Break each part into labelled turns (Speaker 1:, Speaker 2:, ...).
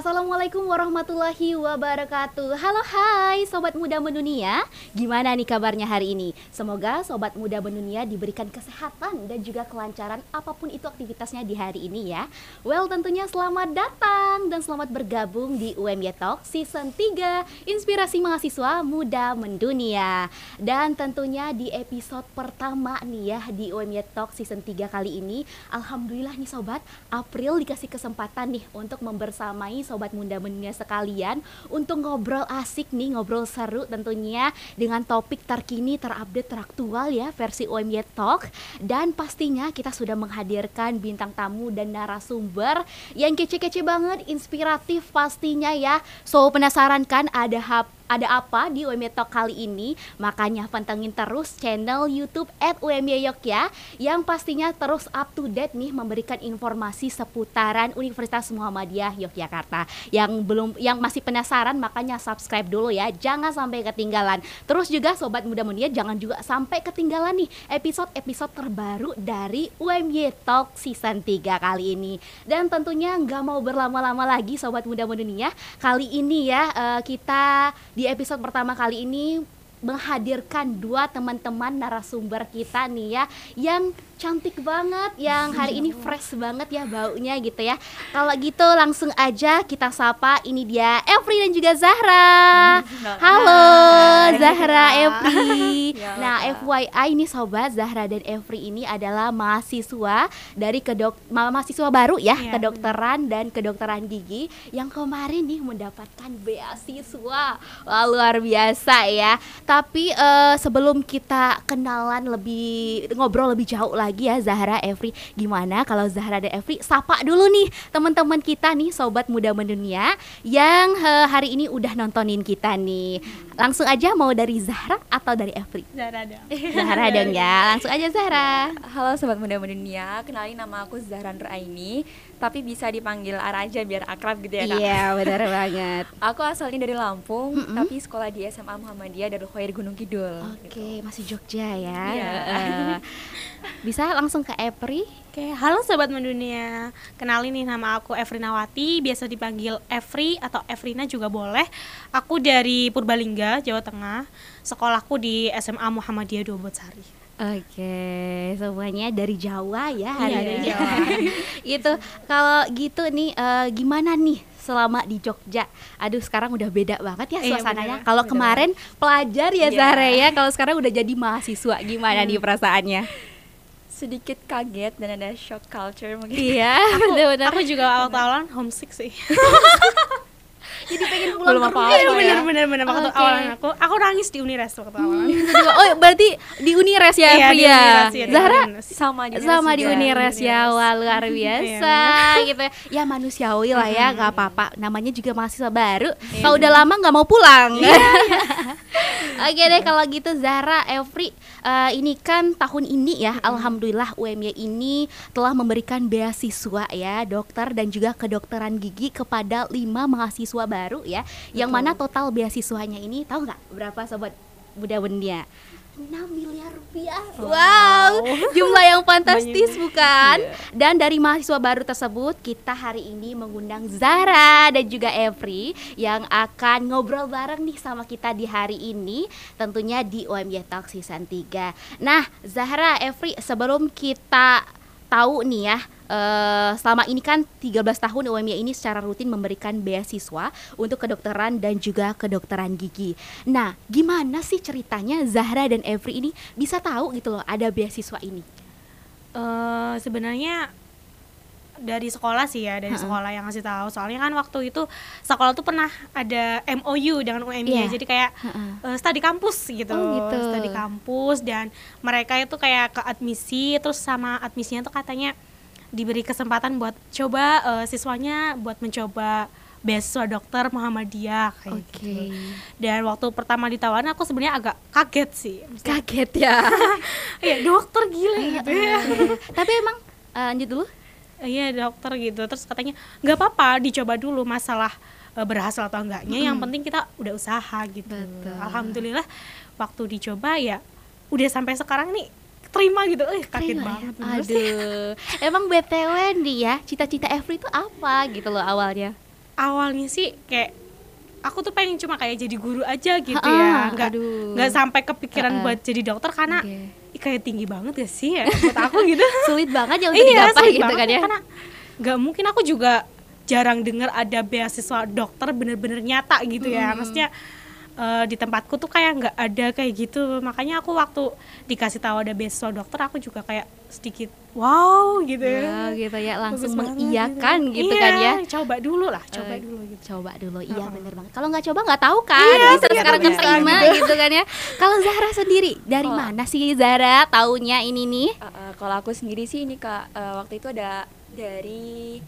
Speaker 1: Assalamualaikum warahmatullahi wabarakatuh. Halo hai Sobat Muda Mendunia. Gimana nih kabarnya hari ini? Semoga Sobat Muda Mendunia diberikan kesehatan dan juga kelancaran apa pun itu aktivitasnya di hari ini ya. Well tentunya selamat datang dan selamat bergabung di UMY Talk Season 3 Inspirasi Mahasiswa Muda Mendunia. Dan tentunya di episode pertama nih ya di UMY Talk Season 3 kali ini Alhamdulillah nih Sobat April dikasih kesempatan nih untuk membersamai sobat muda mendunia sekalian untuk ngobrol asik nih, ngobrol seru tentunya dengan topik terkini, terupdate, teraktual ya versi OMY Talk dan pastinya kita sudah menghadirkan bintang tamu dan narasumber yang kece-kece banget, inspiratif pastinya ya. So penasaran kan ada hap ada apa di UMY Talk kali ini? Makanya pantengin terus channel YouTube at UMY Yok ya, yang pastinya terus up to date nih memberikan informasi seputaran Universitas Muhammadiyah Yogyakarta. Yang belum, yang masih penasaran makanya subscribe dulu ya, jangan sampai ketinggalan. Terus juga sobat muda muda jangan juga sampai ketinggalan nih episode-episode terbaru dari UMY Talk season 3 kali ini. Dan tentunya nggak mau berlama-lama lagi sobat muda muda kali ini ya uh, kita di episode pertama kali ini menghadirkan dua teman-teman narasumber kita nih ya yang cantik banget yang hari ini fresh banget ya baunya gitu ya. Kalau gitu langsung aja kita sapa ini dia Evri dan juga Zahra. Halo Zahra Evri. Ya nah FYI ini sobat Zahra dan Evri ini adalah mahasiswa dari kedok mahasiswa baru ya iya, kedokteran dan kedokteran gigi yang kemarin nih mendapatkan beasiswa. Wah, luar biasa ya. Tapi uh, sebelum kita kenalan lebih ngobrol lebih jauh lagi lagi ya Zahra Evri. Gimana kalau Zahra dan Evri sapa dulu nih teman-teman kita nih sobat muda mendunia yang uh, hari ini udah nontonin kita nih. Langsung aja mau dari Zahra atau dari Evri?
Speaker 2: Zahra dong.
Speaker 1: Zahra dong ya. Langsung aja Zahra.
Speaker 3: Halo sobat muda mendunia, kenalin nama aku Zahra Nuraini tapi bisa dipanggil Ara aja biar akrab gitu ya kak
Speaker 1: Iya benar banget
Speaker 3: Aku asalnya dari Lampung mm -hmm. tapi sekolah di SMA Muhammadiyah Darul Khair Gunung Kidul
Speaker 1: Oke okay, gitu. masih Jogja ya yeah. uh, Bisa langsung ke Epri
Speaker 2: Oke, okay, halo sobat mendunia. Kenalin nih nama aku Nawati, biasa dipanggil Evri atau Evrina juga boleh. Aku dari Purbalingga, Jawa Tengah. Sekolahku di SMA Muhammadiyah Duobosari.
Speaker 1: Oke, semuanya dari Jawa ya hari iya, ini. Jawa. itu kalau gitu nih uh, gimana nih selama di Jogja? Aduh, sekarang udah beda banget ya iya, suasananya. Iya, kalau kemarin pelajar ya yeah. Zahra ya, kalau sekarang udah jadi mahasiswa. Gimana hmm. nih perasaannya?
Speaker 3: Sedikit kaget dan ada shock culture mungkin.
Speaker 1: Iya,
Speaker 2: benar-benar. Aku juga awal-awalan homesick sih.
Speaker 1: jadi pengen pulang Belum ke rumah.
Speaker 2: iya, bener, ya bener bener. Waktu okay. awalan aku aku nangis di Unires waktu awalan. Hmm,
Speaker 1: oh berarti di Unires ya iya, Pria
Speaker 2: ya,
Speaker 1: Zahra?
Speaker 3: Sama
Speaker 1: di sama di Unires ya wah luar biasa iya, gitu ya. Ya manusiawi lah ya nggak apa-apa. Namanya juga mahasiswa baru. Iya, kalau udah lama nggak mau pulang. Oke deh kalau gitu Zahra Evri uh, ini kan tahun ini ya alhamdulillah UMY ini telah memberikan beasiswa ya dokter dan juga kedokteran gigi kepada lima mahasiswa baru ya Betul. yang mana total beasiswanya ini tahu nggak berapa sobat muda bendia 6 miliar rupiah. Wow, wow jumlah yang fantastis bukan? Yeah. Dan dari mahasiswa baru tersebut kita hari ini mengundang Zara dan juga Evri yang akan ngobrol bareng nih sama kita di hari ini tentunya di OMY Talk Season 3. Nah, Zahra, Evri sebelum kita tahu nih ya uh, selama ini kan 13 tahun UMY ini secara rutin memberikan beasiswa untuk kedokteran dan juga kedokteran gigi. Nah, gimana sih ceritanya Zahra dan Evri ini bisa tahu gitu loh ada beasiswa ini?
Speaker 2: Uh, sebenarnya dari sekolah sih ya dari sekolah yang ngasih tahu soalnya kan waktu itu sekolah tuh pernah ada MOU dengan UMY yeah. jadi kayak uh. Uh, studi kampus gitu. Oh, gitu studi kampus dan mereka itu kayak ke admisi terus sama admisinya tuh katanya diberi kesempatan buat coba uh, siswanya buat mencoba beasiswa dokter Muhammadiyah kayak okay. gitu. Dan waktu pertama ditawarin aku sebenarnya agak kaget sih.
Speaker 1: Kaget ya.
Speaker 2: Iya, dokter gila gitu ya.
Speaker 1: Tapi emang uh, lanjut dulu
Speaker 2: iya dokter gitu terus katanya nggak apa-apa dicoba dulu masalah e, berhasil atau enggaknya hmm. yang penting kita udah usaha gitu Betul. alhamdulillah waktu dicoba ya udah sampai sekarang nih terima gitu. Eh kaget terima, ya? banget
Speaker 1: ya? aduh. Emang btw nih ya cita-cita Every itu apa gitu loh awalnya?
Speaker 2: Awalnya sih kayak aku tuh pengen cuma kayak jadi guru aja gitu
Speaker 1: Ha-ha,
Speaker 2: ya nggak
Speaker 1: aduh.
Speaker 2: nggak sampai kepikiran
Speaker 1: Ha-ha.
Speaker 2: buat jadi dokter karena ih, kayak tinggi banget ya sih ya buat aku gitu.
Speaker 1: Sulit banget ya untuk
Speaker 2: iya
Speaker 1: digapai gitu
Speaker 2: banget
Speaker 1: kan ya?
Speaker 2: karena nggak mungkin aku juga jarang dengar ada beasiswa dokter bener-bener nyata gitu ya. Maksudnya eh, di tempatku tuh kayak nggak ada kayak gitu. Makanya aku waktu dikasih tahu ada beasiswa dokter aku juga kayak sedikit wow gitu
Speaker 1: Ya, gitu ya langsung
Speaker 2: Bagus banget
Speaker 1: mengiyakan gitu,
Speaker 2: Iya,
Speaker 1: kan ya.
Speaker 2: coba dulu lah coba
Speaker 1: Eh,
Speaker 2: dulu gitu.
Speaker 1: coba dulu. Iya
Speaker 2: Heeh.
Speaker 1: bener banget. Kalau nggak coba nggak tahu kan.
Speaker 2: Iya,
Speaker 1: bisa sekarang
Speaker 2: bisa
Speaker 1: keterima
Speaker 2: gitu.
Speaker 1: gitu kan ya. Kalau Zahra sendiri dari
Speaker 3: Kalau-
Speaker 1: mana sih Zahra taunya ini nih?
Speaker 3: Uh, uh, kalau aku sendiri sih ini kak uh, waktu itu ada dari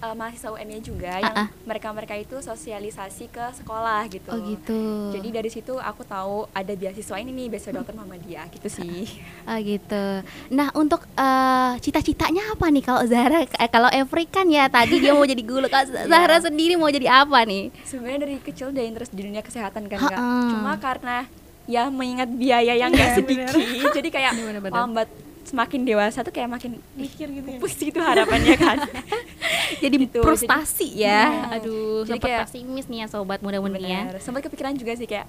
Speaker 3: uh, mahasiswa UMY juga yang
Speaker 1: Ah,
Speaker 3: mereka-mereka itu sosialisasi ke sekolah gitu.
Speaker 1: oh gitu
Speaker 3: Jadi dari situ aku tahu ada beasiswa ini nih beasiswa dokter Muhammadiyah gitu sih.
Speaker 1: Oh gitu. Nah untuk eh, cita-citanya apa nih kalau Zahra? eh, kalau Evri kan ya tadi dia mau jadi guru. Kalau Zahra sendiri mau jadi apa nih?
Speaker 3: Sebenarnya dari kecil udah interest di dunia kesehatan kan kak. Cuma karena ya mengingat biaya yang gak
Speaker 2: Iya,
Speaker 3: sedikit, jadi kayak lambat semakin dewasa tuh kayak makin
Speaker 2: mikir gitu ya
Speaker 3: pupus gitu harapannya kan.
Speaker 1: Jadi
Speaker 3: Gitu,
Speaker 1: frustasi
Speaker 3: jadi-
Speaker 1: ya.
Speaker 3: Iya.
Speaker 1: Aduh,
Speaker 3: Jadi
Speaker 1: sempat
Speaker 3: kayak-
Speaker 1: pesimis nih ya sobat muda-mudi ya.
Speaker 3: Sempat kepikiran juga sih kayak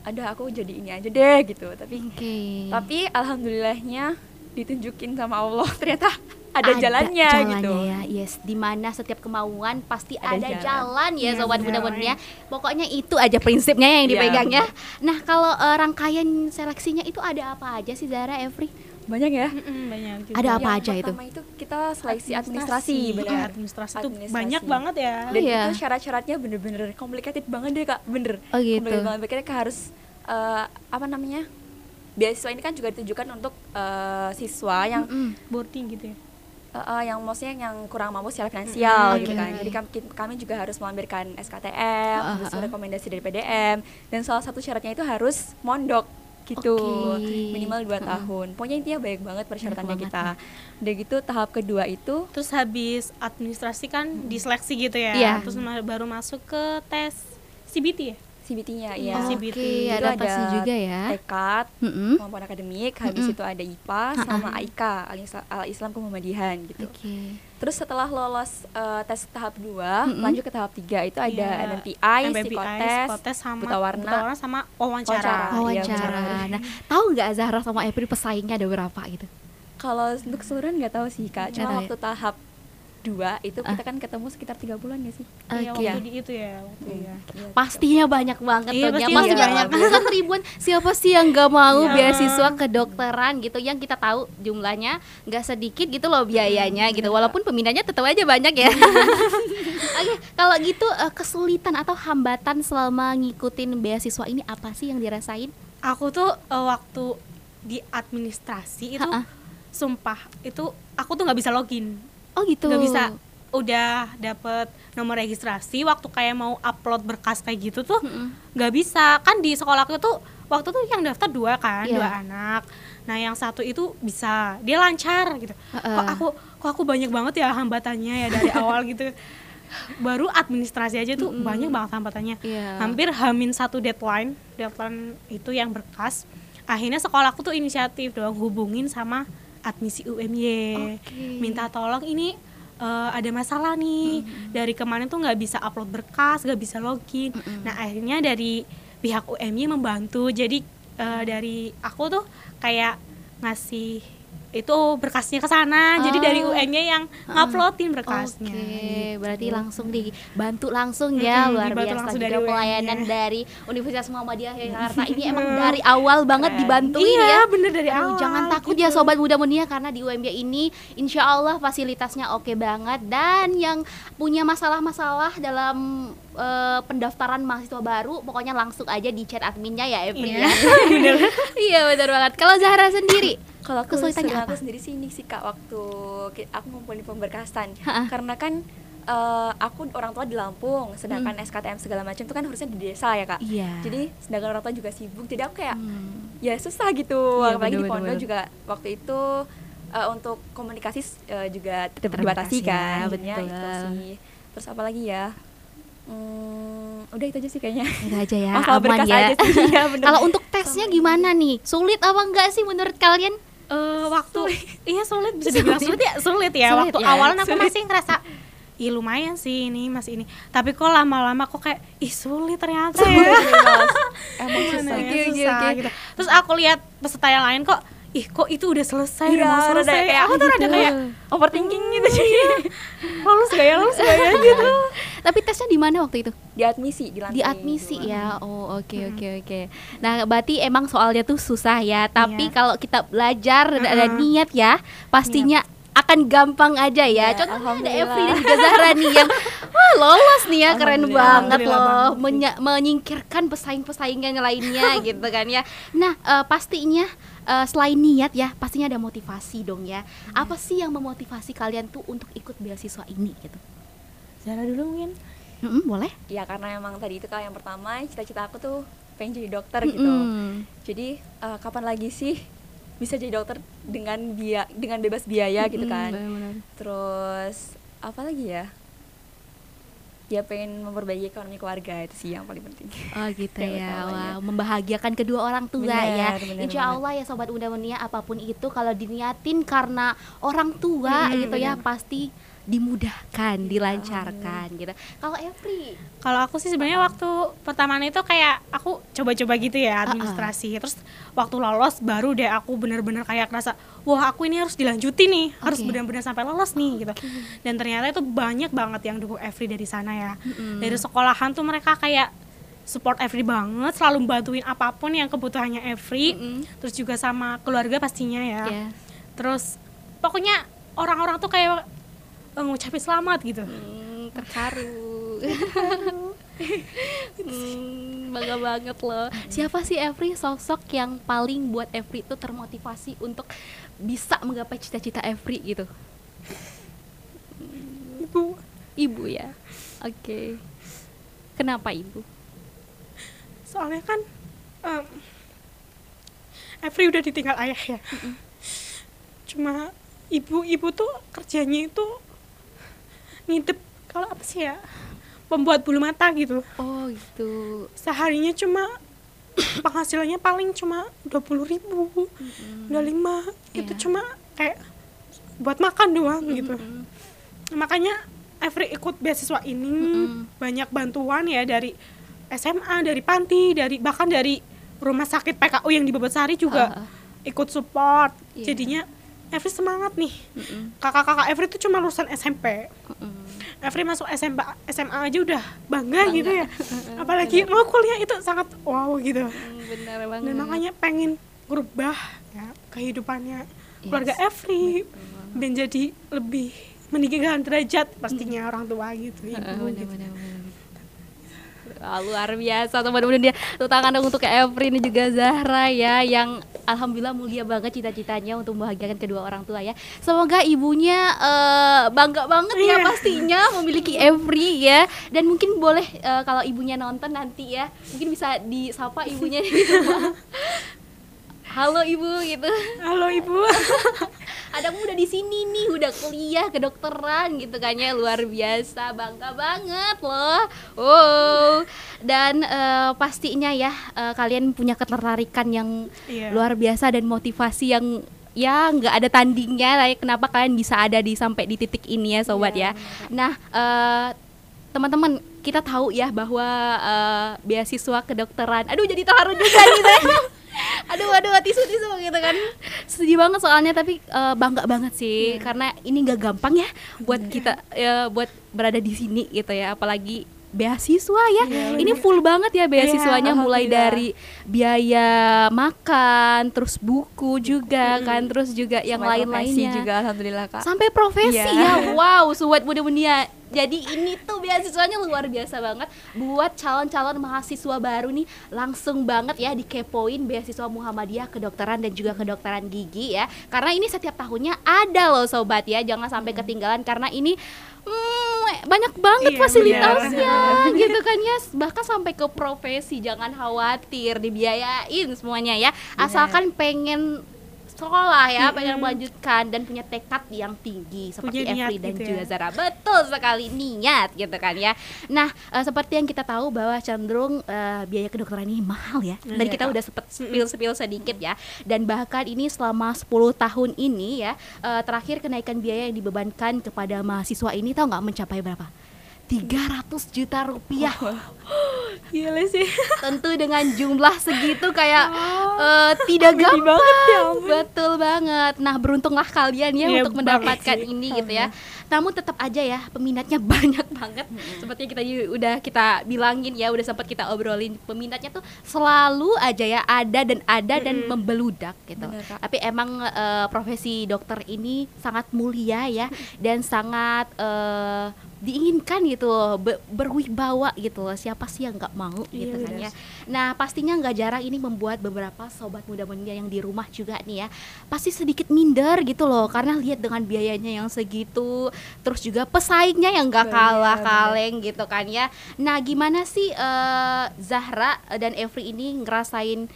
Speaker 3: ada aku jadi ini aja deh gitu. Tapi
Speaker 1: Oke.
Speaker 3: tapi alhamdulillahnya ditunjukin sama Allah ternyata ada, jalannya, gitu.
Speaker 1: ya. Yes, di mana setiap kemauan pasti ada,
Speaker 3: Ada
Speaker 1: jalan.
Speaker 3: jalan.
Speaker 1: ya
Speaker 2: Iya,
Speaker 1: sobat
Speaker 2: bener.
Speaker 1: muda-mudi ya. Pokoknya itu aja prinsipnya yang
Speaker 3: Iya.
Speaker 1: dipegang ya. Nah, kalau eh, rangkaian seleksinya itu ada apa aja sih Zahra, Evri?
Speaker 3: Banyak ya.
Speaker 2: Mm-mm, banyak juga.
Speaker 1: Ada apa
Speaker 3: Yang
Speaker 1: aja itu?
Speaker 3: pertama itu kita seleksi administrasi,
Speaker 2: Iya,
Speaker 3: benar.
Speaker 2: administrasi itu
Speaker 3: Administrasi.
Speaker 2: banyak banget ya
Speaker 3: Dan
Speaker 1: Iya.
Speaker 3: itu syarat-syaratnya bener-bener complicated banget deh kak, bener.
Speaker 1: Oh, gitu.
Speaker 3: Complicated banget. Kita harus eh, apa namanya? Beasiswa ini kan juga ditujukan untuk eh, siswa yang
Speaker 1: Mm-mm.
Speaker 2: boarding gitu ya
Speaker 3: eh, eh, yang maksudnya yang kurang mampu secara finansial
Speaker 1: Mm,
Speaker 3: gitu kan. Jadi kami, kami juga harus melampirkan SKTM,
Speaker 1: ah.
Speaker 3: rekomendasi dari PDM dan salah satu syaratnya itu harus mondok gitu
Speaker 1: Oke.
Speaker 3: minimal 2
Speaker 1: Mm-mm.
Speaker 3: tahun. Pokoknya intinya banyak banget persyaratannya
Speaker 1: banget
Speaker 3: kita. Udah gitu tahap kedua itu
Speaker 2: terus habis administrasi kan diseleksi gitu ya
Speaker 1: Iya.
Speaker 2: terus baru masuk ke tes CBT ya
Speaker 3: CBT-nya ya.
Speaker 2: CBT.
Speaker 1: Oke,
Speaker 3: Itu
Speaker 1: ada tesnya juga ya.
Speaker 3: tekad,
Speaker 1: Mm-mm.
Speaker 3: kemampuan akademik, habis
Speaker 1: Mm-mm.
Speaker 3: itu ada IPA sama AIK, Al- Al-Islam Kemuhamadihan gitu.
Speaker 1: Oke.
Speaker 3: Terus setelah lolos eh, tes tahap 2,
Speaker 1: Mm-mm.
Speaker 3: lanjut ke tahap 3 itu ada
Speaker 2: Iya,
Speaker 3: MMPI,
Speaker 2: MBBI,
Speaker 3: psikotes,
Speaker 2: psikotes sama
Speaker 3: buta warna.
Speaker 2: sama wawancara.
Speaker 3: Wawancara. Iya,
Speaker 1: Wawancara.
Speaker 3: benar.
Speaker 1: Nah, tahu nggak Zahra sama April pesaingnya ada berapa gitu?
Speaker 3: Kalau untuk keseluruhan nggak tahu sih Kak, cuma
Speaker 1: ya?
Speaker 3: waktu tahap 2 itu
Speaker 1: Ah.
Speaker 3: kita kan ketemu sekitar tiga bulan ya sih?
Speaker 2: Iya,
Speaker 1: Oke.
Speaker 2: waktu di itu ya, waktu ya.
Speaker 3: Iya.
Speaker 1: Pastinya banyak banget
Speaker 2: Iya,
Speaker 1: tuh ya.
Speaker 2: pastinya
Speaker 1: Maksudnya
Speaker 3: banyak.
Speaker 1: ratusan ribuan siapa sih yang nggak mau
Speaker 2: Iya.
Speaker 1: beasiswa kedokteran gitu yang kita tahu jumlahnya nggak sedikit gitu loh biayanya gitu. Walaupun peminatnya tetap aja banyak ya. Oke, kalau gitu eh, kesulitan atau hambatan selama ngikutin beasiswa ini apa sih yang dirasain?
Speaker 2: Aku tuh eh, waktu di administrasi itu
Speaker 1: Ha-ha.
Speaker 2: sumpah itu aku tuh nggak bisa login.
Speaker 1: Oh gitu.
Speaker 2: nggak bisa udah dapet nomor registrasi waktu kayak mau upload berkas kayak gitu tuh nggak bisa kan di sekolah aku tuh waktu tuh yang daftar dua kan
Speaker 1: Iya.
Speaker 2: dua anak nah yang satu itu bisa dia lancar gitu
Speaker 1: Heeh.
Speaker 2: kok aku kok aku banyak banget ya hambatannya ya dari awal gitu baru administrasi aja tuh
Speaker 1: Mm-mm.
Speaker 2: banyak banget hambatannya
Speaker 1: Iya.
Speaker 2: hampir hamin satu deadline deadline itu yang berkas akhirnya sekolahku tuh inisiatif dong hubungin sama admisi UMY
Speaker 1: Oke.
Speaker 2: minta tolong ini eh, ada masalah nih. Dari kemarin tuh nggak bisa upload berkas nggak bisa login.
Speaker 1: Mm-mm.
Speaker 2: nah akhirnya dari pihak UMY membantu. Jadi eh, dari aku tuh kayak ngasih itu berkasnya ke sana jadi dari
Speaker 1: Oh.
Speaker 2: UMY yang nguploadin berkasnya
Speaker 1: Oke,
Speaker 2: gitu.
Speaker 1: berarti langsung dibantu langsung ya
Speaker 2: Mm-mm,
Speaker 1: luar
Speaker 2: dibantu
Speaker 1: biasa
Speaker 2: langsung
Speaker 1: juga
Speaker 2: dari
Speaker 1: pelayanan dari Universitas Muhammadiyah Jakarta ini emang dari awal banget
Speaker 2: Keren.
Speaker 1: dibantuin
Speaker 2: iya,
Speaker 1: ya.
Speaker 2: bener dari
Speaker 1: Aduh,
Speaker 2: awal
Speaker 1: jangan takut
Speaker 2: gitu.
Speaker 1: ya sobat muda mudia karena di UMY ini insya Allah fasilitasnya oke banget dan yang punya masalah-masalah dalam eh, pendaftaran mahasiswa baru pokoknya langsung aja di chat adminnya ya
Speaker 2: Iya,
Speaker 1: ya. iya benar banget. Kalau Zahra sendiri
Speaker 3: Kalau aku
Speaker 1: Kesulitannya
Speaker 3: kesulitan
Speaker 1: apa?
Speaker 3: aku sendiri sih ini sih kak waktu aku ngumpulin pemberkasan
Speaker 1: Ha-ha.
Speaker 3: karena kan eh, aku orang tua di Lampung sedangkan SKTM segala macam itu kan harusnya di desa ya kak
Speaker 1: Iya.
Speaker 3: jadi sedangkan orang tua juga sibuk jadi aku kayak
Speaker 1: Hmm.
Speaker 3: ya susah gitu
Speaker 1: Iya,
Speaker 3: apalagi di
Speaker 1: bener,
Speaker 3: pondok
Speaker 1: bener.
Speaker 3: juga waktu itu eh, untuk komunikasi eh, juga tetap
Speaker 1: Terbatas
Speaker 3: dibatasi
Speaker 1: ya,
Speaker 3: kan
Speaker 1: betul.
Speaker 3: itu sih terus apa lagi ya Hmm, udah itu aja sih kayaknya
Speaker 1: Itu aja ya,
Speaker 3: Masalah
Speaker 1: aman ya.
Speaker 3: aja sih, bener.
Speaker 1: Kalau untuk tesnya gimana nih? Sulit apa enggak sih menurut kalian?
Speaker 2: Eh, waktu iya sulit bisa dibilang sulit ya sulit ya.
Speaker 1: Sulit
Speaker 2: waktu
Speaker 1: ya,
Speaker 2: awalan aku
Speaker 3: sulit.
Speaker 2: masih ngerasa ih lumayan sih ini masih ini. Tapi kok lama-lama kok kayak ih sulit ternyata ya.
Speaker 3: Emang
Speaker 2: Gimana
Speaker 3: susah.
Speaker 2: ya,
Speaker 1: Oke, oke,
Speaker 2: susah
Speaker 1: oke.
Speaker 2: gitu. Terus aku lihat peserta yang lain kok ih kok itu udah selesai udah
Speaker 3: Iya,
Speaker 2: mau
Speaker 3: rada
Speaker 2: selesai
Speaker 3: kayak
Speaker 2: aku tuh rada
Speaker 1: gitu.
Speaker 2: kayak
Speaker 3: Overthinking gitu jadi
Speaker 2: lolos gak ya lolos gak ya gitu
Speaker 1: Tapi tesnya di mana waktu itu?
Speaker 3: di admisi di lantai
Speaker 1: Di admisi
Speaker 3: dua.
Speaker 1: ya. Oh, oke oke oke. Nah, berarti emang soalnya tuh susah ya, tapi
Speaker 2: Iya.
Speaker 1: kalau kita belajar dan ada
Speaker 2: Mm-mm.
Speaker 1: niat ya, pastinya akan gampang aja ya.
Speaker 3: Ya,
Speaker 1: Contohnya ada. Evri dan juga Zahra nih yang wah lolos nih ya, keren banget loh. Menya- menyingkirkan pesaing-pesaingan lainnya gitu kan ya. Nah, eh, pastinya eh, selain niat ya, pastinya ada motivasi dong ya. Apa sih yang memotivasi kalian tuh untuk ikut beasiswa ini gitu?
Speaker 2: Zara dulu mungkin
Speaker 1: Mm-mm, boleh?
Speaker 3: ya karena emang tadi itu kalau yang pertama cita-cita aku tuh pengen jadi dokter gitu
Speaker 1: Mm-mm.
Speaker 3: jadi eh, kapan lagi sih bisa jadi dokter dengan biaya dengan bebas biaya gitu kan
Speaker 1: benar-benar.
Speaker 3: terus apa lagi ya ya pengen memperbaiki ekonomi keluarga itu sih yang paling penting
Speaker 1: Oh gitu ya, wah membahagiakan kedua orang tua ya.
Speaker 3: Benar, benar
Speaker 1: Insya
Speaker 3: banget.
Speaker 1: Allah ya sobat muda munia apa pun itu kalau diniatin karena orang tua
Speaker 3: Hmm,
Speaker 1: gitu ya
Speaker 3: benar.
Speaker 1: pasti dimudahkan, dilancarkan gitu. Kalau Evri,
Speaker 2: Kalau aku sih sebenarnya waktu pertamanya itu kayak aku coba-coba gitu ya administrasi. Terus waktu lolos baru deh aku bener-bener kayak ngerasa wah aku ini harus dilanjutin nih, harus
Speaker 1: Oke.
Speaker 2: benar-benar sampai lolos nih gitu. Dan ternyata itu banyak banget yang dukung Every dari sana ya. Dari sekolahan tuh mereka kayak support Every banget, selalu bantuin apa pun yang kebutuhannya Every.
Speaker 1: Mm-mm.
Speaker 2: Terus juga sama keluarga pastinya ya.
Speaker 1: ya.
Speaker 2: Terus pokoknya orang-orang tuh kayak ngucapin selamat gitu.
Speaker 1: Hmm, terharu. hmm, bangga banget loh. Siapa sih Evri sosok yang paling buat Evri itu termotivasi untuk bisa menggapai cita-cita Evri gitu?
Speaker 2: Ibu
Speaker 1: Ibu ya. Oke. Kenapa ibu?
Speaker 2: soalnya kan em, Every udah ditinggal ayah ya cuma ibu-ibu tuh kerjanya itu ngidep kalau apa sih ya pembuat bulu mata gitu
Speaker 1: Oh gitu.
Speaker 2: seharinya cuma penghasilannya paling cuma dua puluh ribu dua lima itu
Speaker 1: Iya.
Speaker 2: cuma kayak buat makan doang gitu
Speaker 1: Mm-mm.
Speaker 2: makanya Every ikut beasiswa ini
Speaker 1: Mm-mm.
Speaker 2: banyak bantuan ya dari SMA dari panti dari bahkan dari rumah sakit PKU yang di Bebesari juga
Speaker 1: ah.
Speaker 2: ikut support
Speaker 1: Iya.
Speaker 2: jadinya Every semangat nih. Kakak-kakak Every itu cuma lulusan SMP
Speaker 1: Mm-mm.
Speaker 2: Every masuk SMP SMA aja udah bangga, gitu ya. Apalagi mau kuliah itu sangat wow gitu.
Speaker 1: Hmm, Benar banget.
Speaker 2: dan makanya pengen ngerubah ya kehidupannya keluarga
Speaker 1: Yes.
Speaker 2: Every dan jadi lebih meninggikan derajat pastinya orang tua gitu ibu
Speaker 1: benar,
Speaker 2: gitu.
Speaker 1: Wah, luar biasa. Teman-teman dia tepuk tangan dong untuk Evri dan juga Zahra ya yang alhamdulillah mulia banget cita-citanya untuk membahagiakan kedua orang tua ya semoga ibunya eh, bangga banget ya
Speaker 2: Iya.
Speaker 1: pastinya memiliki Evri ya dan mungkin boleh eh, kalau ibunya nonton nanti ya mungkin bisa disapa ibunya di rumah. Halo ibu gitu.
Speaker 2: Halo ibu.
Speaker 1: Ada udah di sini nih udah kuliah kedokteran gitu kan ya. Luar biasa bangga banget loh. Wow. Dan eh, pastinya ya eh, kalian punya ketertarikan yang
Speaker 2: Iya.
Speaker 1: luar biasa dan motivasi yang ya nggak ada tandingnya lah ya. kenapa kalian bisa ada di sampai di titik ini ya sobat
Speaker 3: Iya,
Speaker 1: ya? nah eh, teman-teman kita tahu ya bahwa eh, beasiswa kedokteran. Aduh jadi terharu juga nih aduh aduh tisu tisu gitu kan. Sedih banget soalnya tapi eh, bangga banget sih. Karena ini nggak gampang ya buat kita ya, buat berada di sini gitu ya. Apalagi beasiswa ya. Ini full banget ya beasiswanya mulai
Speaker 3: alhamdulillah.
Speaker 1: dari biaya makan terus buku juga kan terus juga yang lain-lainnya.
Speaker 3: juga alhamdulillah kak.
Speaker 1: Sampai profesi ya.
Speaker 3: Iya.
Speaker 1: wow sobat muda muda jadi ini tuh beasiswanya luar biasa banget. Buat calon-calon mahasiswa baru nih langsung banget ya dikepoin beasiswa Muhammadiyah kedokteran dan juga kedokteran gigi ya. Karena ini setiap tahunnya ada loh sobat ya. Jangan sampai ketinggalan karena ini hmm, banyak banget
Speaker 2: Iya,
Speaker 1: fasilitasnya gitu kan ya. Bahkan sampai ke profesi jangan khawatir dibiayain semuanya ya. Asalkan pengen sekolah ya, pengen melanjutkan dan punya tekad yang tinggi seperti
Speaker 2: Punya
Speaker 1: Evri dan
Speaker 2: gitu
Speaker 1: juga
Speaker 2: ya.
Speaker 1: Zara. Betul sekali niat gitu kan ya. Nah, eh, seperti yang kita tahu bahwa cenderung eh, biaya kedokteran ini mahal ya. Dan
Speaker 2: Iya,
Speaker 1: kita udah sempet spill-spill sedikit ya. Dan bahkan ini selama 10 tahun ini ya, eh, terakhir kenaikan biaya yang dibebankan kepada mahasiswa ini tahu nggak mencapai berapa? 300 juta rupiah.
Speaker 2: Gila sih.
Speaker 1: Tentu dengan jumlah segitu kayak
Speaker 2: Oh,
Speaker 1: eh, tidak
Speaker 2: gede
Speaker 1: gampang.
Speaker 2: banget ya ampun.
Speaker 1: Betul banget. Nah, beruntunglah kalian ya
Speaker 2: Iya
Speaker 1: untuk mendapatkan
Speaker 2: sih.
Speaker 1: ini gitu ya. Namun tetap aja ya peminatnya banyak banget. Seperti yang kita udah kita bilangin ya, udah sempat kita obrolin peminatnya tuh selalu aja ya ada dan ada dan membeludak gitu.
Speaker 3: Bener, Kak.
Speaker 1: Tapi emang eh, profesi dokter ini sangat mulia ya dan sangat eh, diinginkan gitu loh, be- berwibawa gitu loh. Siapa sih yang nggak mau gitu
Speaker 2: Iya,
Speaker 1: kan
Speaker 2: bener.
Speaker 1: ya. Nah, pastinya nggak jarang ini membuat beberapa sobat muda muda yang di rumah juga nih ya, pasti sedikit minder gitu loh, karena lihat dengan biayanya yang segitu, terus juga pesaingnya yang nggak kalah kaleng gitu kan ya. Nah, gimana sih eh, Zahra dan Evri ini ngerasain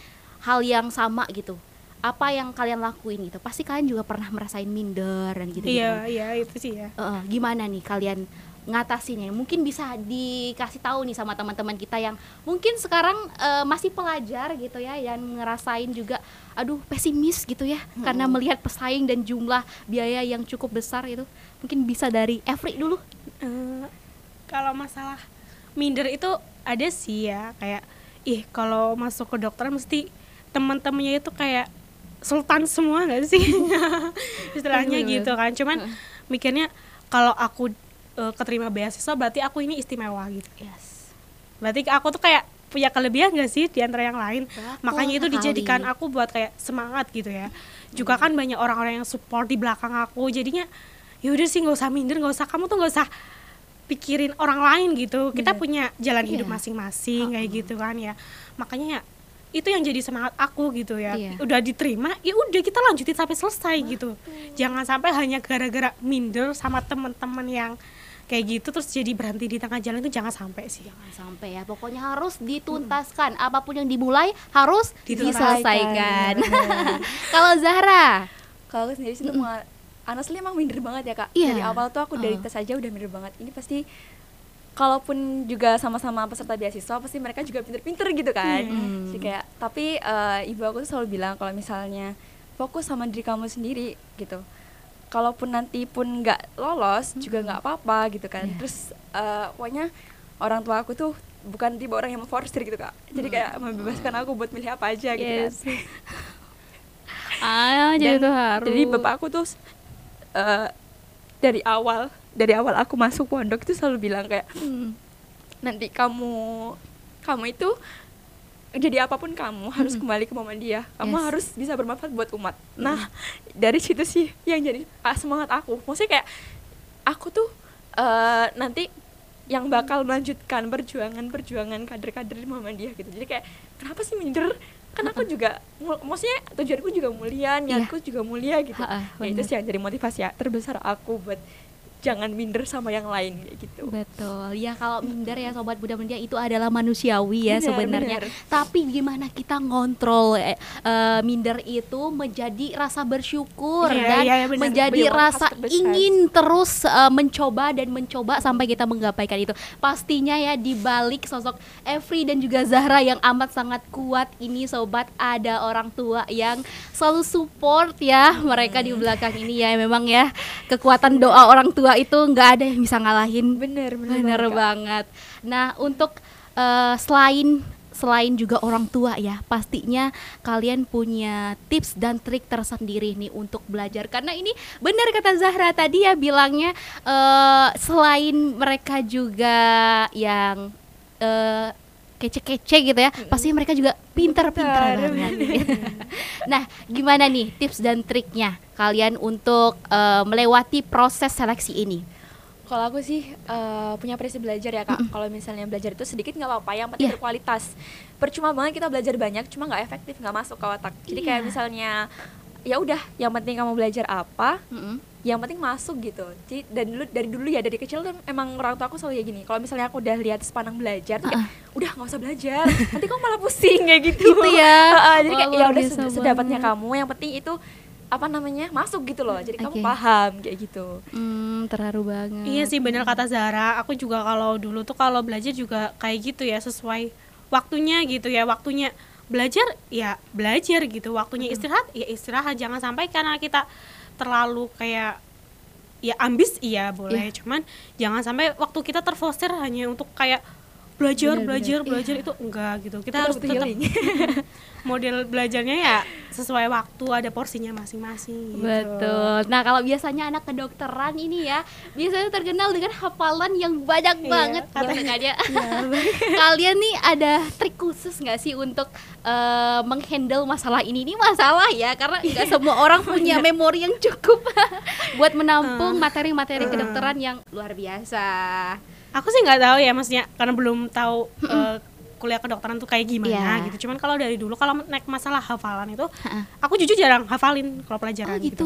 Speaker 1: hal yang sama gitu? Apa yang kalian lakuin gitu? Pasti kalian juga pernah merasain minder dan gitu.
Speaker 2: Iya, iya itu sih ya.
Speaker 1: gimana nih kalian ngatasinnya? Mungkin bisa dikasih tahu nih sama teman-teman kita yang mungkin sekarang eh, masih pelajar gitu ya dan ngerasain juga aduh pesimis gitu ya karena melihat pesaing dan jumlah biaya yang cukup besar itu. Mungkin bisa dari Evri dulu.
Speaker 2: Eh, kalau masalah minder itu ada sih ya kayak ih kalau masuk ke dokter mesti teman-temannya itu kayak sultan semua nggak sih istilahnya
Speaker 1: Bener-bener.
Speaker 2: gitu kan cuman mikirnya kalau aku eh, keterima beasiswa berarti aku ini istimewa gitu.
Speaker 1: Yes.
Speaker 2: berarti aku tuh kayak punya kelebihan gak sih di antara yang lain?
Speaker 1: Betul
Speaker 2: makanya itu dijadikan aku buat kayak semangat gitu ya. Juga kan banyak orang-orang yang support di belakang aku. Jadinya yaudah sih nggak usah minder nggak usah. Kamu tuh nggak usah pikirin orang lain gitu. Kita
Speaker 3: Bener.
Speaker 2: punya jalan hidup
Speaker 1: Iya.
Speaker 2: masing-masing kayak gitu kan ya. Makanya ya itu yang jadi semangat aku gitu ya.
Speaker 1: Iya.
Speaker 2: udah diterima ya udah kita lanjutin sampai selesai gitu. Jangan sampai hanya gara-gara minder sama teman-teman yang kayak gitu terus jadi berhenti di tengah jalan itu jangan sampai sih
Speaker 1: Jangan sampai ya, pokoknya harus dituntaskan. Apa pun yang dimulai harus
Speaker 2: Diselesaikan.
Speaker 1: diselesaikan. Kalau Zahra,
Speaker 3: Kalau aku sendiri sih tuh mau honestly emang minder banget ya kak.
Speaker 1: Iya.
Speaker 3: Dari awal tuh aku dari
Speaker 1: Uh.
Speaker 3: tes aja udah minder banget. Ini pasti kalaupun juga sama-sama peserta beasiswa pasti mereka juga pinter-pinter gitu kan.
Speaker 1: Hmm.
Speaker 3: Jadi kayak tapi eh, ibu aku tuh selalu bilang kalau misalnya fokus sama diri kamu sendiri gitu. Kalaupun nanti pun nggak lolos juga nggak apa-apa gitu kan.
Speaker 1: Iya.
Speaker 3: Terus eh, pokoknya orang tua aku tuh bukan tipe orang yang memforsir gitu kak. Jadi kayak membebaskan aku buat milih apa aja gitu kan.
Speaker 1: Yes. Ah, jadi tuh harus.
Speaker 3: Jadi bapak aku tuh eh, dari awal dari awal aku masuk pondok itu selalu bilang kayak
Speaker 1: Hmm.
Speaker 3: nanti kamu kamu itu jadi apa pun kamu harus kembali ke Muhammadiyah. Kamu
Speaker 1: Yes.
Speaker 3: harus bisa bermanfaat buat umat. Nah, dari situ sih yang jadi ah, semangat aku. Maksudnya kayak aku tuh eh, nanti yang bakal melanjutkan perjuangan-perjuangan kader-kader di Muhammadiyah gitu. Jadi kayak kenapa sih minder? Kan aku juga maksudnya tujuanku juga mulia, niatku juga mulia gitu.
Speaker 1: Ha-ha,
Speaker 3: Ya, itu sih yang jadi motivasi ya, terbesar aku buat jangan minder sama yang lain kayak gitu.
Speaker 1: Betul. Ya kalau minder ya sobat muda muda itu adalah manusiawi ya
Speaker 3: Benar,
Speaker 1: sebenarnya.
Speaker 3: benar.
Speaker 1: Tapi gimana kita ngontrol eh, eh, minder itu menjadi rasa bersyukur
Speaker 2: Iya,
Speaker 1: dan
Speaker 2: iya, benar.
Speaker 1: menjadi
Speaker 3: Beliau
Speaker 1: rasa ingin terus eh, mencoba dan mencoba sampai kita menggapaikan itu. Pastinya ya di balik sosok Evri dan juga Zahra yang amat sangat kuat ini sobat ada orang tua yang selalu support ya mereka di belakang ini ya memang ya kekuatan doa orang tua itu nggak ada yang bisa ngalahin
Speaker 3: Bener, bener,
Speaker 1: Bener
Speaker 3: banget,
Speaker 1: banget. Nah, untuk eh, selain selain juga orang tua ya, pastinya kalian punya tips dan trik tersendiri nih untuk belajar. Karena ini benar kata Zahra tadi ya bilangnya eh, selain mereka juga yang eh, kece-kece gitu ya, pasti mereka juga pinter-pinter banget. nah, gimana nih tips dan triknya kalian untuk eh, melewati proses seleksi ini?
Speaker 3: Kalau aku sih eh, punya prinsip belajar ya kak. Kalau misalnya belajar itu sedikit nggak apa-apa, yang penting
Speaker 1: Iya.
Speaker 3: berkualitas. Percuma banget kita belajar banyak, cuma nggak efektif, nggak masuk ke otak. Jadi kayak
Speaker 1: Iya.
Speaker 3: misalnya ya udah, yang penting kamu belajar apa,
Speaker 1: Mm-mm.
Speaker 3: Yang penting masuk gitu. Jadi dan dulu dari dulu ya dari kecil tuh emang orang tua aku selalu kayak gini. Kalau misalnya aku udah lihat sepandang belajar, tuh kayak, udah nggak usah belajar, nanti kamu malah pusing kayak gitu.
Speaker 1: Gitu ya.
Speaker 3: Heeh, jadi kayak ya
Speaker 1: luar
Speaker 3: udah sedapatnya
Speaker 1: banget.
Speaker 3: kamu. Yang penting itu apa namanya masuk gitu loh jadi kamu
Speaker 1: Oke.
Speaker 3: paham kayak gitu
Speaker 1: Hmm, terharu banget.
Speaker 2: Iya sih bener kata Zara. Aku juga kalau dulu tuh kalau belajar juga kayak gitu ya sesuai waktunya gitu ya. Waktunya belajar ya belajar gitu. Waktunya istirahat ya istirahat. Jangan sampai karena kita terlalu kayak ya ambis iya boleh. Cuman jangan sampai waktu kita terfoster hanya untuk kayak belajar
Speaker 1: Bener,
Speaker 2: belajar
Speaker 1: bener.
Speaker 2: belajar itu enggak gitu. Kita harus tetap
Speaker 3: healing.
Speaker 2: model belajarnya ya sesuai waktu ada porsinya masing-masing gitu.
Speaker 1: Betul. Nah, kalau biasanya anak kedokteran ini ya, biasanya terkenal dengan hafalan yang banyak
Speaker 2: Iya,
Speaker 1: banget
Speaker 2: katanya.
Speaker 1: ya. Kalian nih ada trik khusus nggak sih untuk eh, menghandle masalah ini? Ini masalah ya, karena nggak semua orang punya memori yang cukup buat menampung materi-materi kedokteran yang luar biasa.
Speaker 2: Aku sih nggak tahu ya maksudnya karena belum tahu eh, kuliah kedokteran tuh kayak gimana
Speaker 1: Iya.
Speaker 2: gitu cuman kalau dari dulu kalau naik masalah hafalan itu
Speaker 1: Ha-ha.
Speaker 2: aku jujur jarang hafalin kalau
Speaker 1: Oh
Speaker 2: pelajaran
Speaker 1: gitu.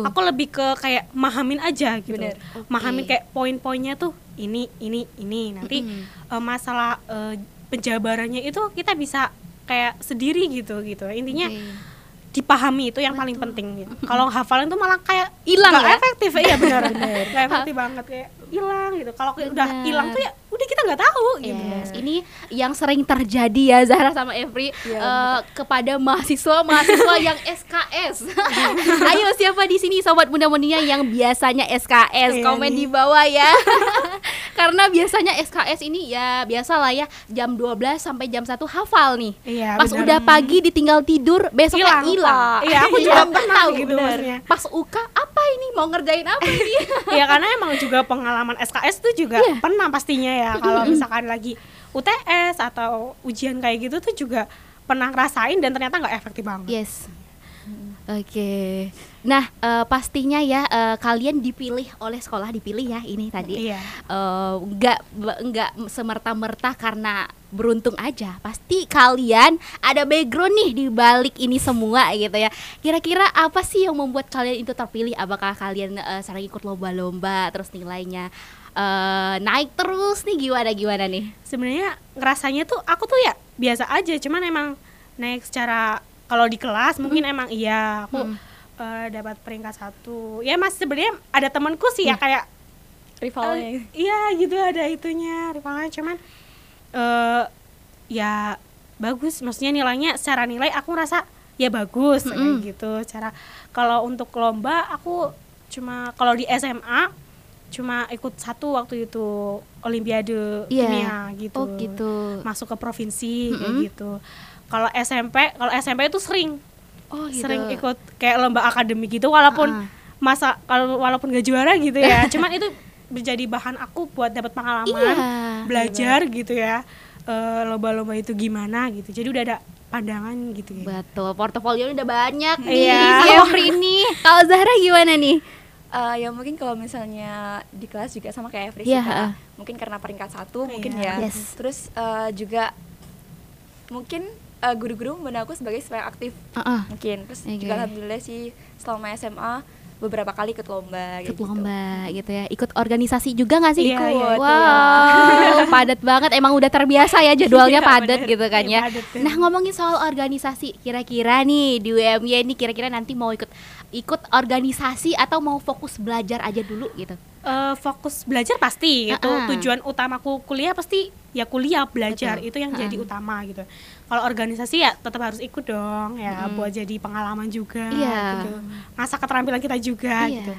Speaker 2: aku lebih ke kayak mahamin aja gitu
Speaker 3: Bener.
Speaker 2: mahamin
Speaker 1: Oke.
Speaker 2: kayak poin-poinnya tuh ini ini ini nanti
Speaker 1: Mm-mm.
Speaker 2: eh, masalah eh, penjabarannya itu kita bisa kayak sendiri gitu gitu intinya
Speaker 1: Oke.
Speaker 2: dipahami itu yang paling penting gitu. kalau hafalan tuh malah kayak
Speaker 1: Hilang ya?
Speaker 2: efektif iya benar nggak efektif banget kayak hilang gitu kalau udah hilang tuh ya udah kita nggak tahu gitu
Speaker 1: Yes, ini yang sering terjadi ya Zahra sama Evri
Speaker 3: Iya,
Speaker 1: eh, kepada mahasiswa-mahasiswa yang SKS. Ayo siapa di sini sobat muda mudia yang biasanya SKS
Speaker 2: Iya
Speaker 1: komen
Speaker 2: nih.
Speaker 1: di bawah ya. Karena biasanya SKS ini ya biasalah ya jam 12 sampai jam 1 hafal nih.
Speaker 2: Iya,
Speaker 1: Pas
Speaker 2: benar.
Speaker 1: udah pagi ditinggal tidur besoknya
Speaker 2: Hilang, iya aku juga pernah gitu
Speaker 3: Benar.
Speaker 2: maksudnya
Speaker 1: Pas UK apa ini mau ngerjain apa ini?
Speaker 2: Iya karena emang juga pengalaman SKS tuh juga
Speaker 1: Iya.
Speaker 2: pernah pastinya ya kalau misalkan lagi UTS atau ujian kayak gitu tuh juga pernah ngerasain dan ternyata nggak efektif banget.
Speaker 1: Yes. Oke. Nah, eh, pastinya ya eh, kalian dipilih oleh sekolah dipilih ya ini tadi.
Speaker 2: Iya.
Speaker 1: Eh, nggak nggak semerta-merta karena beruntung aja. Pasti kalian ada background nih di balik ini semua gitu ya. Kira-kira apa sih yang membuat kalian itu terpilih? Apakah kalian eh, sering ikut lomba-lomba terus nilainya eh, naik terus nih gimana gimana nih?
Speaker 2: Sebenarnya ngerasanya tuh aku tuh ya biasa aja, cuman emang naik secara kalau di kelas mungkin emang iya aku
Speaker 1: Mm.
Speaker 2: Eh, dapat peringkat satu. Ya mas sebenarnya ada temanku sih ya kayak
Speaker 3: rivalnya
Speaker 2: Eh, iya gitu ada itunya rivalnya cuman eh ya bagus maksudnya nilainya secara nilai aku rasa ya bagus kayak
Speaker 1: Mm-mm.
Speaker 2: gitu cara kalau untuk lomba aku cuma kalau di SMA cuma ikut satu waktu itu olimpiade
Speaker 1: Iya.
Speaker 2: kimia gitu
Speaker 1: Oh gitu.
Speaker 2: masuk ke provinsi kayak
Speaker 1: Mm-mm.
Speaker 2: gitu kalau SMP kalau SMP itu sering
Speaker 1: Oh gitu.
Speaker 2: sering ikut kayak lomba akademik gitu walaupun
Speaker 1: Ah-ah.
Speaker 2: masa kalau walaupun gak juara gitu ya cuman itu menjadi bahan aku buat dapat pengalaman
Speaker 1: Iya.
Speaker 2: belajar gitu ya eh, lomba-lomba itu gimana gitu jadi udah ada pandangan gitu ya
Speaker 1: Betul, portofolio udah banyak nih
Speaker 2: Iya.
Speaker 1: si Evri nih. Kalau Zahra gimana nih?
Speaker 3: Eh, ya mungkin kalau misalnya di kelas juga sama kayak
Speaker 1: Iya,
Speaker 3: Kak.
Speaker 1: ha.
Speaker 3: mungkin karena peringkat satu mungkin
Speaker 2: Iya.
Speaker 3: ya
Speaker 1: Yes.
Speaker 3: terus eh, juga mungkin eh, guru-guru memandang aku sebagai supaya aktif
Speaker 1: Heeh.
Speaker 3: mungkin terus
Speaker 1: Oke.
Speaker 3: juga alhamdulillah sih selama SMA beberapa kali ikut lomba
Speaker 1: Ikut
Speaker 3: gitu.
Speaker 1: lomba gitu ya. Ikut organisasi juga nggak sih?
Speaker 2: Iya, iya,
Speaker 3: ikut,
Speaker 1: Wow, padat banget. Emang udah terbiasa ya jadwalnya
Speaker 3: Iya,
Speaker 1: padat gitu kan
Speaker 2: Iya,
Speaker 1: ya.
Speaker 2: bener.
Speaker 1: Nah ngomongin soal organisasi, kira-kira nih di UMY ini kira-kira nanti mau ikut ikut organisasi atau mau fokus belajar aja dulu gitu?
Speaker 2: Eh, fokus belajar pasti gitu
Speaker 1: Ah-ah.
Speaker 2: tujuan utamaku kuliah pasti ya kuliah belajar
Speaker 1: Betul.
Speaker 2: itu yang jadi
Speaker 1: Ah-ah.
Speaker 2: utama gitu kalau organisasi ya tetap harus ikut dong ya
Speaker 1: Mm.
Speaker 2: buat jadi pengalaman juga
Speaker 1: Iya.
Speaker 2: gitu ngasah keterampilan kita juga
Speaker 1: Iya.
Speaker 2: gitu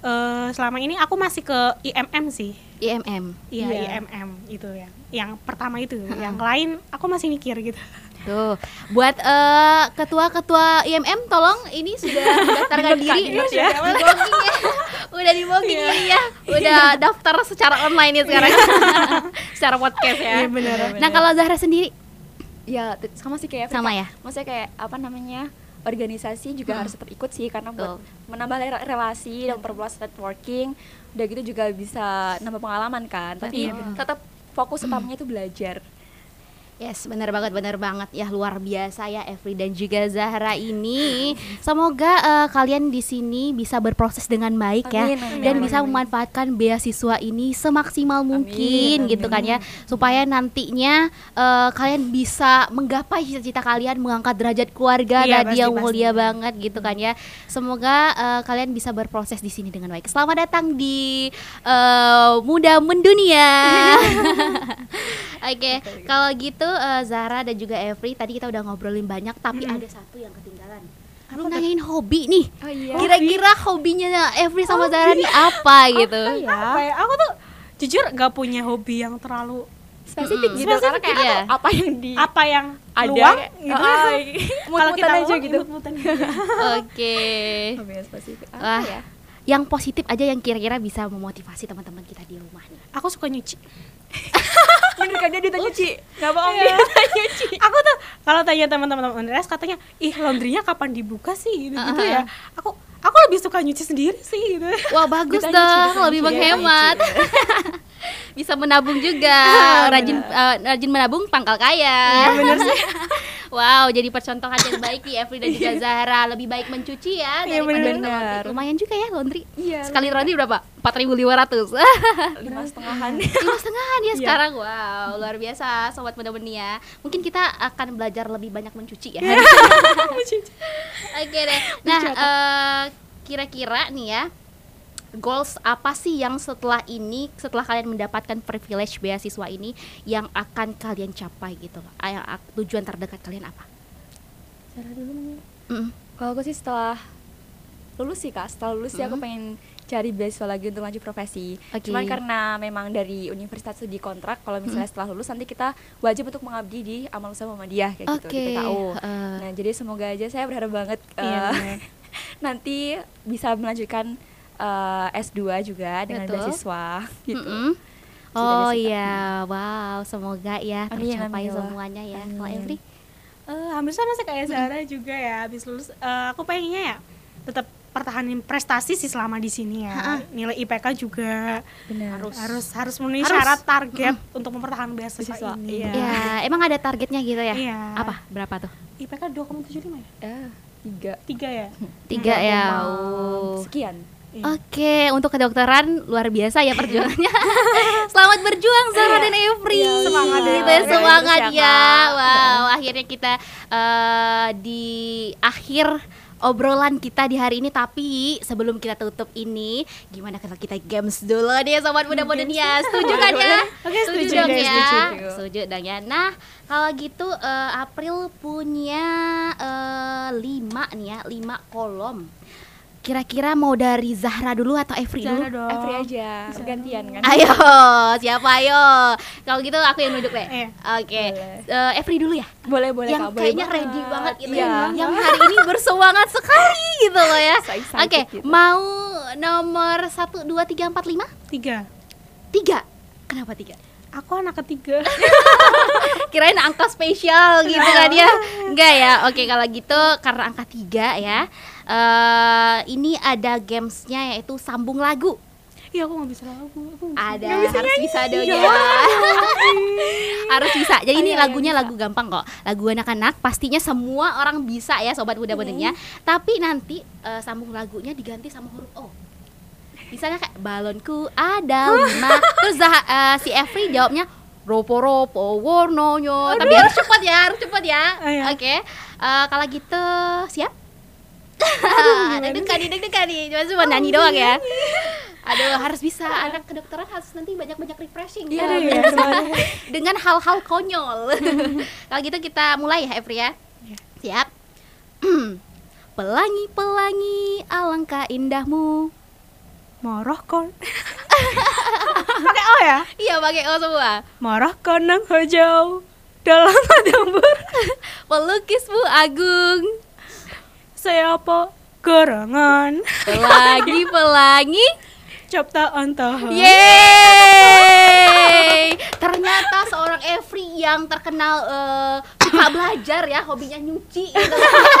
Speaker 2: Eh, selama ini aku masih ke IMM sih
Speaker 1: IMM.
Speaker 2: Iya,
Speaker 3: Iya.
Speaker 2: IMM itu ya. Yang pertama itu, yang lain aku masih mikir gitu.
Speaker 1: Tuh, buat eh, ketua-ketua IMM tolong ini sudah mendaftarkan diri
Speaker 3: Ingat ya.
Speaker 1: Udah di booking ya. Udah ini ya. Udah daftar secara online ya sekarang. secara podcast ya.
Speaker 2: Iya, benar.
Speaker 1: Nah, kalau Zahra sendiri
Speaker 3: ya sama sih kayak
Speaker 1: Sama ya?
Speaker 3: maksudnya kayak apa namanya organisasi juga harus tetap ikut sih karena buat
Speaker 1: Betul.
Speaker 3: menambah re- relasi dan memperluas networking udah gitu juga bisa nambah pengalaman kan tapi
Speaker 1: Betul.
Speaker 3: tetap fokus utamanya itu belajar
Speaker 1: Yes, benar banget, benar banget ya luar biasa ya Evri dan juga Zahra ini. Semoga uh, kalian di sini bisa berproses dengan baik ya
Speaker 3: Amin, amin,
Speaker 1: dan
Speaker 3: amin,
Speaker 1: bisa
Speaker 3: amin.
Speaker 1: memanfaatkan beasiswa ini semaksimal mungkin
Speaker 3: Amin,
Speaker 1: gitu kan ya supaya nantinya uh, kalian bisa menggapai cita-cita kalian mengangkat derajat keluarga
Speaker 2: Iya,
Speaker 1: Nadia
Speaker 2: pasti,
Speaker 1: mulia
Speaker 2: pasti.
Speaker 1: banget gitu kan ya. Semoga uh, kalian bisa berproses di sini dengan baik. Selamat datang di uh, Muda Mendunia. Oke, kalau gitu eh, Zara dan juga Evri tadi kita udah ngobrolin banyak, tapi ada satu yang ketinggalan. Lu nanyain hobi nih.
Speaker 3: Oh iya.
Speaker 1: Kira-kira hobinya Evri sama Zara nih apa gitu?
Speaker 2: Apa ya? Aku tuh jujur gak punya hobi yang terlalu
Speaker 3: spesifik gitu karena kayak
Speaker 1: Iya.
Speaker 3: apa yang di
Speaker 2: apa yang
Speaker 3: ada
Speaker 2: luang gitu.
Speaker 3: Ah,
Speaker 2: Kalau kita
Speaker 3: aja
Speaker 2: luang,
Speaker 3: gitu.
Speaker 1: Oke.
Speaker 3: Hobi yang spesifik. Apa
Speaker 1: Wah,
Speaker 3: ya?
Speaker 1: yang positif aja yang kira-kira bisa memotivasi teman-teman kita di rumah nih.
Speaker 2: Aku suka nyuci.
Speaker 3: Bener kan dia ditanya Ci Gak bohong
Speaker 2: Iya.
Speaker 3: dia ditanya Ci
Speaker 2: aku tuh kalau tanya teman-teman UNRS katanya ih laundrynya kapan dibuka sih gitu, gitu
Speaker 1: Uh-uh.
Speaker 2: ya aku aku lebih suka nyuci sendiri sih gitu
Speaker 1: Wah bagus dong, lebih menghemat. bisa menabung juga, rajin eh, rajin menabung pangkal kaya.
Speaker 2: Iya, bener sih.
Speaker 1: wow, jadi percontohan yang baik nih Evri dan juga Zahra. Lebih baik mencuci ya
Speaker 2: Iya,
Speaker 1: daripada
Speaker 2: bener.
Speaker 1: kita laundry. Lumayan juga ya laundry.
Speaker 3: Iya,
Speaker 1: Sekali laundry berapa? 4.500.
Speaker 3: Lima setengahan
Speaker 1: Lima setengahan ya
Speaker 2: Iya.
Speaker 1: sekarang. Wow, luar biasa sobat muda ya. Mungkin kita akan belajar lebih banyak mencuci ya.
Speaker 2: Iya.
Speaker 1: Oke deh. Nah, eh, kira-kira nih ya goals apa sih yang setelah ini setelah kalian mendapatkan privilege beasiswa ini yang akan kalian capai gitu loh yang ak- tujuan terdekat kalian apa
Speaker 3: Cara dulu mungkin.
Speaker 1: Mm.
Speaker 3: Kalau aku sih setelah lulus sih kak, setelah lulus sih aku
Speaker 1: Mhm.
Speaker 3: pengen cari beasiswa lagi untuk lanjut profesi.
Speaker 1: Oke.
Speaker 3: Cuman karena memang dari universitas itu kontrak, kalau misalnya setelah lulus nanti kita wajib untuk mengabdi di Amal Usaha Muhammadiyah kayak gitu di PKU.
Speaker 1: heeh.
Speaker 3: Nah jadi semoga aja saya berharap banget
Speaker 2: Iya,
Speaker 3: eh,
Speaker 2: bener.
Speaker 3: nanti bisa melanjutkan eh, S2 juga dengan
Speaker 1: Betul.
Speaker 3: beasiswa gitu.
Speaker 1: Mm-mm.
Speaker 3: Cita-cita.
Speaker 1: Oh iya, wow, semoga ya
Speaker 3: Amin,
Speaker 1: tercapai
Speaker 3: amin ya
Speaker 1: semuanya ya. Kalau. Evri?
Speaker 2: Eh, hampir sama sih kayak Zara juga ya habis lulus eh, aku pengennya ya tetap pertahanin prestasi sih selama di sini ya nilai IPK juga
Speaker 3: Benar.
Speaker 2: harus harus harus memenuhi
Speaker 1: Harus.
Speaker 2: syarat target untuk mempertahankan beasiswa ini
Speaker 3: iya.
Speaker 1: Ya, emang ada targetnya gitu ya?
Speaker 2: Iya.
Speaker 1: Apa? Berapa tuh?
Speaker 2: IPK 2,75 ya
Speaker 3: Ya, tiga.
Speaker 2: tiga ya
Speaker 1: Tiga ya.
Speaker 3: 2,6
Speaker 1: Oh.
Speaker 3: Sekian.
Speaker 2: Iya.
Speaker 1: Oke, untuk kedokteran luar biasa ya perjuangannya. Selamat berjuang Zara dan Evri.
Speaker 3: Iya, semangat ya.
Speaker 1: Semangat
Speaker 3: Terus ya,
Speaker 1: ya. Wow, akhirnya kita eh, di akhir obrolan kita di hari ini. Tapi sebelum kita tutup ini gimana kalau kita games dulu nih sobat muda dunia setuju kan ya?
Speaker 2: Oke,
Speaker 1: setuju
Speaker 2: setuju,
Speaker 1: dong
Speaker 2: guys,
Speaker 1: ya?
Speaker 3: setuju.
Speaker 1: setuju dong ya. Nah kalau gitu eh, April punya eh, lima nih ya lima kolom kira-kira mau dari Zahra dulu atau Evri dulu
Speaker 2: Zara dong
Speaker 3: Every aja, gantian kan.
Speaker 1: Ayo, siapa ayo? Kalau gitu aku yang nunjuk deh.
Speaker 2: Iya.
Speaker 1: Oke,
Speaker 3: Boleh.
Speaker 1: Eh, Evri dulu ya.
Speaker 3: Boleh, boleh
Speaker 1: yang
Speaker 3: Kak, boleh
Speaker 1: kayaknya
Speaker 3: banget.
Speaker 1: ready banget gitu
Speaker 3: Iya.
Speaker 1: ya. Yang hari ini bersemangat sekali gitu loh ya. Oke,
Speaker 3: gitu.
Speaker 1: mau nomor satu dua tiga empat lima
Speaker 2: tiga
Speaker 1: tiga. Kenapa tiga?
Speaker 2: aku anak ketiga
Speaker 1: Kirain angka spesial gitu kan ya? Enggak ya. Oke, kalau gitu karena angka tiga ya. Eh ini ada gamesnya yaitu sambung lagu.
Speaker 2: iya aku nggak bisa lagu aku nggak bisa.
Speaker 1: Ada, harus bisa dong ya. harus bisa. Jadi ini lagunya
Speaker 3: bisa.
Speaker 1: lagu gampang kok. Lagu anak-anak pastinya semua orang bisa ya sobat muda mudanya. Tapi nanti eh, sambung lagunya diganti sama huruf O. Misalnya kayak balonku ada lima. Terus eh, si Evri jawabnya ropo-ropo warnanya. Tapi harus cepat ya, harus cepat ya.
Speaker 2: Oh, iya.
Speaker 1: Oke. Eh, kalau gitu siap? Deg-degan nih, deg-degan nih. Cuma cuma nyanyi doang ya. Aduh, harus bisa. Anak kedokteran harus nanti banyak-banyak refreshing.
Speaker 3: Iya,
Speaker 1: ya. Dengan hal-hal konyol. Kalau gitu kita mulai ya, Evri ya.
Speaker 2: Iya.
Speaker 1: Siap. Pelangi-pelangi alangkah indahmu.
Speaker 2: moroh kon pakai o ya
Speaker 1: Iya, pakai O semua.
Speaker 2: moroh konang hijau dalam dambur
Speaker 1: Pelukismu agung.
Speaker 2: Siapa gerangan
Speaker 1: Pelangi-pelangi.
Speaker 2: ciptaan Tuhan
Speaker 1: Yeay! Ternyata seorang Evri yang terkenal eh, suka belajar ya, hobinya nyuci gitu.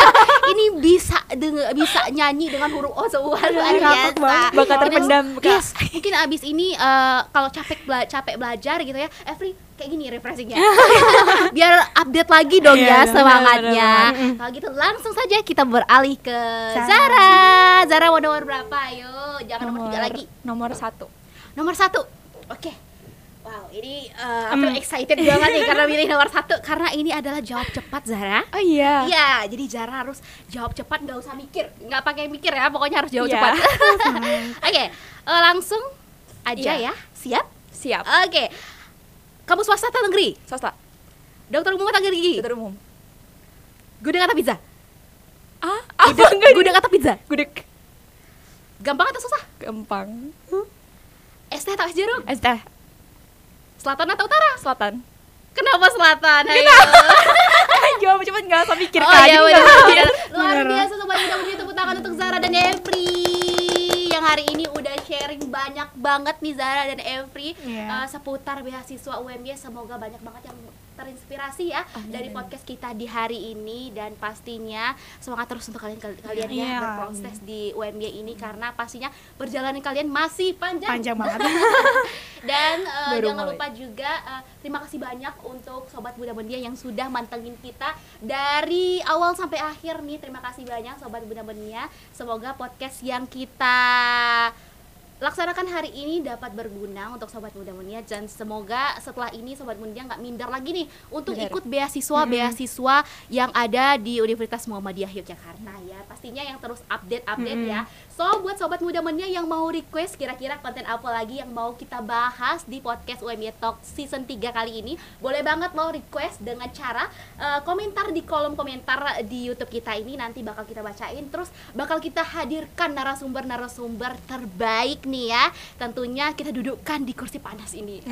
Speaker 1: Ini bisa dengan bisa nyanyi dengan huruf O luar biasa.
Speaker 3: Bakat
Speaker 1: Mungkin-
Speaker 3: terpendam.
Speaker 1: Yes, mungkin abis ini eh, kalau capek bela capek belajar gitu ya, Evri kayak gini refreshingnya biar update lagi dong
Speaker 2: Iya,
Speaker 1: ya
Speaker 2: benar,
Speaker 1: semangatnya
Speaker 2: benar.
Speaker 1: kalau gitu langsung saja kita beralih ke
Speaker 2: Zara.
Speaker 1: Zara mau nomor berapa ayo jangan nomor, tiga lagi
Speaker 3: nomor satu
Speaker 1: nomor satu oke wow ini uh. April excited banget nih karena pilih nomor satu karena ini adalah jawab cepat Zara
Speaker 3: oh iya
Speaker 1: Iya, jadi Zara harus jawab cepat, nggak usah mikir, nggak pakai mikir ya, pokoknya harus jawab
Speaker 3: Iya.
Speaker 1: cepat. Oke, eh, langsung aja
Speaker 3: Iya.
Speaker 1: ya, siap?
Speaker 3: siap
Speaker 1: Oke, kamu swasta atau negeri?
Speaker 3: swasta
Speaker 1: Dokter umum atau gigi?
Speaker 3: dokter umum
Speaker 1: Gudeg atau pizza?
Speaker 3: ah
Speaker 1: Gudeg,
Speaker 3: apa enggak
Speaker 1: gudeg atau pizza?
Speaker 3: gudeg
Speaker 1: Gampang atau susah?
Speaker 3: gampang
Speaker 1: Es teh atau es jeruk?
Speaker 3: es teh
Speaker 1: Selatan atau utara?
Speaker 3: selatan
Speaker 1: Kenapa selatan? Ayo.
Speaker 3: jawab cepet nggak usah mikir
Speaker 1: Oh
Speaker 3: Kak.
Speaker 1: iya benar. benar. Luar
Speaker 2: Benar.
Speaker 1: biasa sobat muda muda tepuk tangan untuk Zara dan Evri yang hari ini udah sharing banyak banget nih Zara dan Evri
Speaker 2: Iya.
Speaker 1: eh, seputar beasiswa UMY. Semoga banyak banget yang terinspirasi ya dari podcast kita di hari ini dan pastinya semangat terus untuk kalian kalian ya
Speaker 2: Iya.
Speaker 1: berproses di UMY ini karena pastinya perjalanan kalian masih panjang.
Speaker 2: panjang banget
Speaker 1: Dan
Speaker 3: Baru
Speaker 1: jangan
Speaker 3: mulai.
Speaker 1: lupa juga eh, terima kasih banyak untuk sobat Muda Mendia yang sudah mantengin kita dari awal sampai akhir nih. Terima kasih banyak sobat Muda Mendia. Semoga podcast yang kita laksanakan hari ini dapat berguna untuk sobat muda muda dan semoga setelah ini sobat muda nggak minder lagi nih untuk ikut beasiswa beasiswa yang ada di Universitas Muhammadiyah Yogyakarta ya. Pastinya yang terus update update ya so buat sobat muda muda yang mau request kira-kira konten apa lagi yang mau kita bahas di podcast UMY Talk season 3 kali ini boleh banget lo request dengan cara eh, komentar di kolom komentar di YouTube kita ini. Nanti bakal kita bacain. Terus bakal kita hadirkan narasumber-narasumber terbaik nih ya. Tentunya kita dudukkan di kursi panas ini.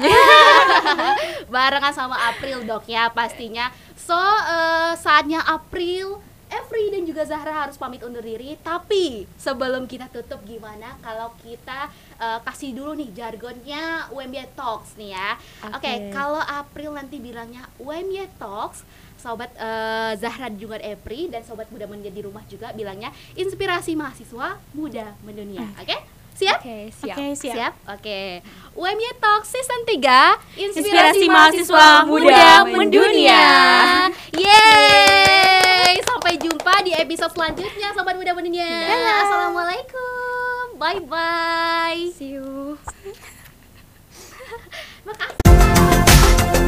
Speaker 1: Barengan sama April dok ya pastinya. So eh, saatnya April Evri dan juga Zahra harus pamit undur diri. Tapi sebelum kita tutup gimana kalau kita eh, kasih dulu nih jargonnya UMY Talks nih ya? Oke
Speaker 3: Oke.
Speaker 1: kalau April nanti bilangnya UMY Talks sobat eh, Zahra juga Evri dan sobat muda menjadi di rumah juga bilangnya inspirasi mahasiswa muda mendunia. Oke siap
Speaker 3: oke siap
Speaker 2: oke siap,
Speaker 1: Oke. UMY Talk Season 3
Speaker 2: Inspirasi mahasiswa muda mendunia.
Speaker 1: Yeay! Sampai jumpa di episode selanjutnya Sobat Muda Mendunia. Assalamualaikum. Bye bye.
Speaker 3: see you
Speaker 1: Makasih.